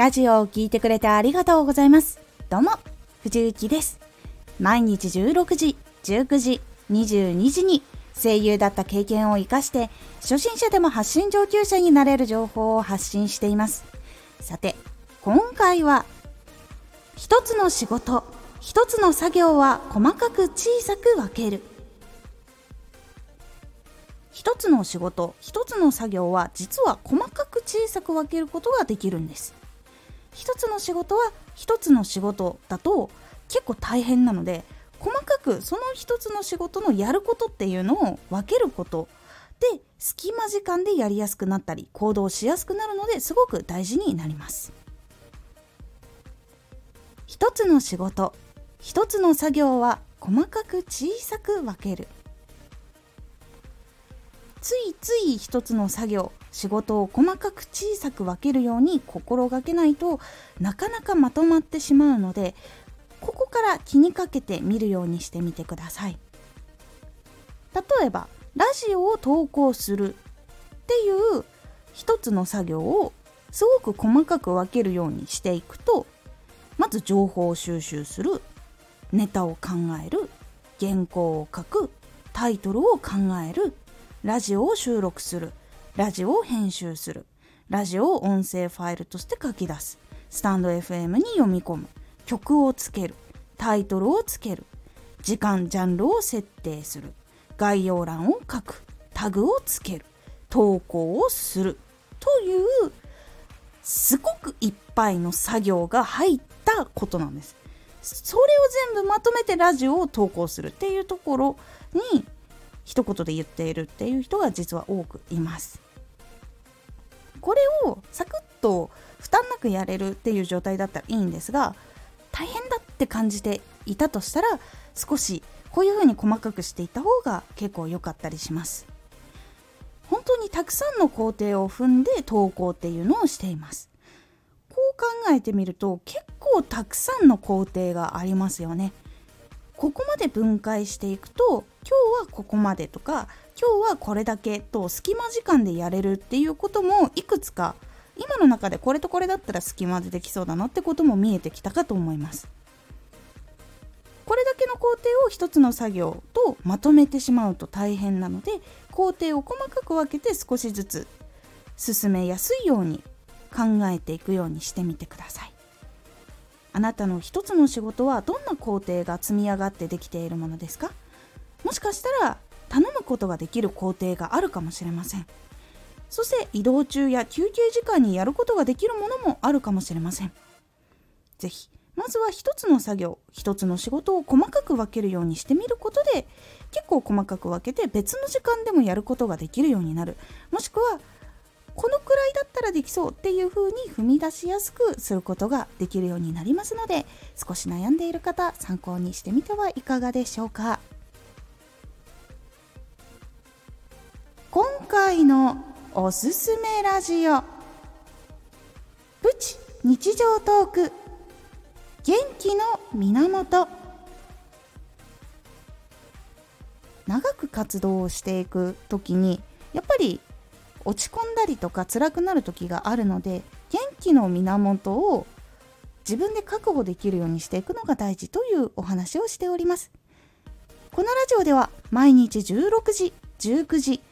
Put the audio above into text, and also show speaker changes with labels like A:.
A: ラジオを聴いてくれてありがとうございます。どうも、藤幸です。毎日16時、19時、22時に声優だった経験を活かして初心者でも発信上級者になれる情報を発信しています。さて、今回は一つの仕事、一つの作業は細かく小さく分ける。一つの仕事、一つの作業は実は細かく小さく分けることができるんです。一つの仕事は一つの仕事だと結構大変なので細かくその一つの仕事のやることっていうのを分けること。で隙間時間でやりやすくなったり行動しやすくなるのですごく大事になります。一つの仕事一つの作業は細かく小さく分ける。ついつい一つの作業仕事を細かく小さく分けるように心がけないとなかなかまとまってしまうのでここから気にかけて見るようにしてみてください。例えばラジオを投稿するっていう一つの作業をすごく細かく分けるようにしていくとまず情報を収集するネタを考える原稿を書くタイトルを考えるラジオを収録する。ラジオを編集する。ラジオを音声ファイルとして書き出す。スタンド FM に読み込む。曲をつける。タイトルをつける。時間ジャンルを設定する。概要欄を書く。タグをつける。投稿をする。というすごくいっぱいの作業が入ったことなんです。それを全部まとめてラジオを投稿するっていうところに一言で言っているっていう人が実は多くいます。これをサクッと負担なくやれるっていう状態だったらいいんですが大変だって感じていたとしたら少しこういうふうに細かくしていった方が結構良かったりします。本当にたくさんの工程を踏んで投稿っていうのをしています。こう考えてみると結構たくさんの工程がありますよね。ここまで分解していくと今日はここまでとか今日はこれだけと隙間時間でやれるっていうこともいくつか今の中でこれとこれだったら隙間でできそうだなってことも見えてきたかと思います。これだけの工程を一つの作業とまとめてしまうと大変なので工程を細かく分けて少しずつ進めやすいように考えていくようにしてみてください。あなたの一つの仕事はどんな工程が積み上がってできているものですか？もしかしたら頼むことができる工程があるかもしれません。そして移動中や休憩時間にやることができるものもあるかもしれません。ぜひまずは一つの作業一つの仕事を細かく分けるようにしてみることで結構細かく分けて別の時間でもやることができるようになる。もしくはこのくらいだったらできそうっていう風に踏み出しやすくすることができるようになりますので少し悩んでいる方参考にしてみてはいかがでしょうか。回のおすすめラジオ。プチ日常トーク。元気の源。長く活動をしていく時にやっぱり落ち込んだりとか辛くなる時があるので元気の源を自分で確保できるようにしていくのが大事というお話をしております。このラジオでは毎日16時19時